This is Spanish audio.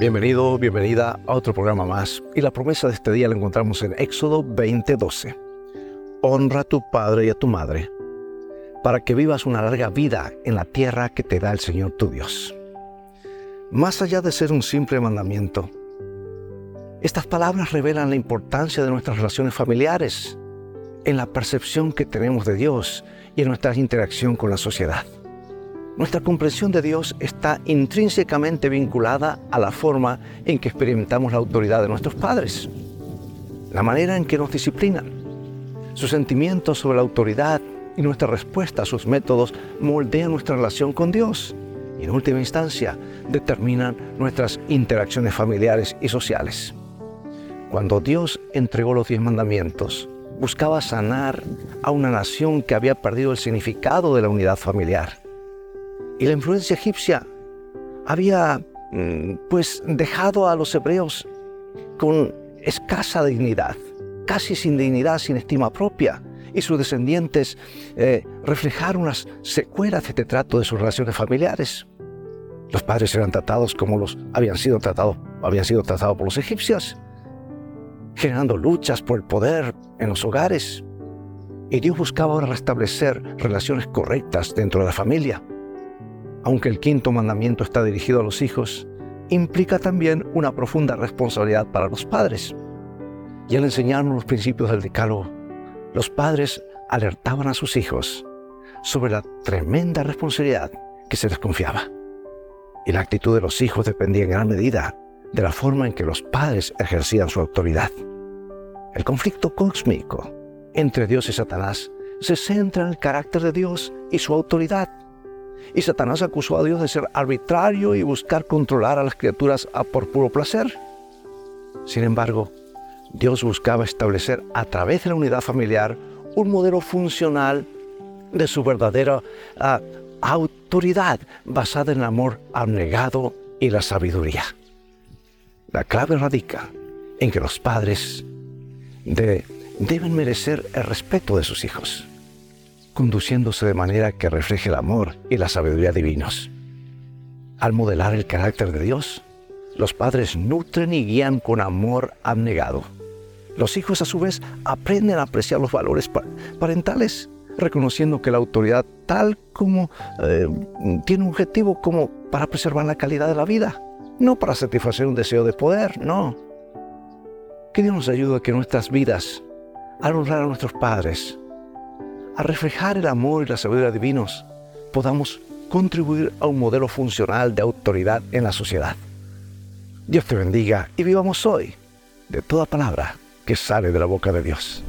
Bienvenido, bienvenida a otro programa más. Y la promesa de este día la encontramos en Éxodo 20:12. Honra a tu padre y a tu madre, para que vivas una larga vida en la tierra que te da el Señor tu Dios. Más allá de ser un simple mandamiento, estas palabras revelan la importancia de nuestras relaciones familiares, en la percepción que tenemos de Dios y en nuestra interacción con la sociedad. Nuestra comprensión de Dios está intrínsecamente vinculada a la forma en que experimentamos la autoridad de nuestros padres, la manera en que nos disciplinan. Sus sentimientos sobre la autoridad y nuestra respuesta a sus métodos moldean nuestra relación con Dios y en última instancia determinan nuestras interacciones familiares y sociales. Cuando Dios entregó los diez mandamientos, buscaba sanar a una nación que había perdido el significado de la unidad familiar y la influencia egipcia había mm, pues dejado a los hebreos con escasa dignidad, casi sin dignidad, sin estima propia, y sus descendientes eh, reflejaron las secuelas de este trato de sus relaciones familiares. Los padres eran tratados como los habían sido tratados, habían sido tratados por los egipcios, generando luchas por el poder en los hogares. Y Dios buscaba ahora restablecer relaciones correctas dentro de la familia aunque el quinto mandamiento está dirigido a los hijos, implica también una profunda responsabilidad para los padres. Y al enseñarnos los principios del decálogo, los padres alertaban a sus hijos sobre la tremenda responsabilidad que se les confiaba. Y la actitud de los hijos dependía en gran medida de la forma en que los padres ejercían su autoridad. El conflicto cósmico entre Dios y Satanás se centra en el carácter de Dios y su autoridad y Satanás acusó a Dios de ser arbitrario y buscar controlar a las criaturas a por puro placer. Sin embargo, Dios buscaba establecer a través de la unidad familiar un modelo funcional de su verdadera ah, autoridad basada en el amor abnegado y la sabiduría. La clave radica en que los padres deben merecer el respeto de sus hijos conduciéndose de manera que refleje el amor y la sabiduría divinos. Al modelar el carácter de Dios, los padres nutren y guían con amor abnegado. Los hijos a su vez aprenden a apreciar los valores parentales, reconociendo que la autoridad tal como eh, tiene un objetivo como para preservar la calidad de la vida, no para satisfacer un deseo de poder, no. Que Dios nos ayude a que nuestras vidas, al honrar a nuestros padres, a reflejar el amor y la sabiduría divinos, podamos contribuir a un modelo funcional de autoridad en la sociedad. Dios te bendiga y vivamos hoy de toda palabra que sale de la boca de Dios.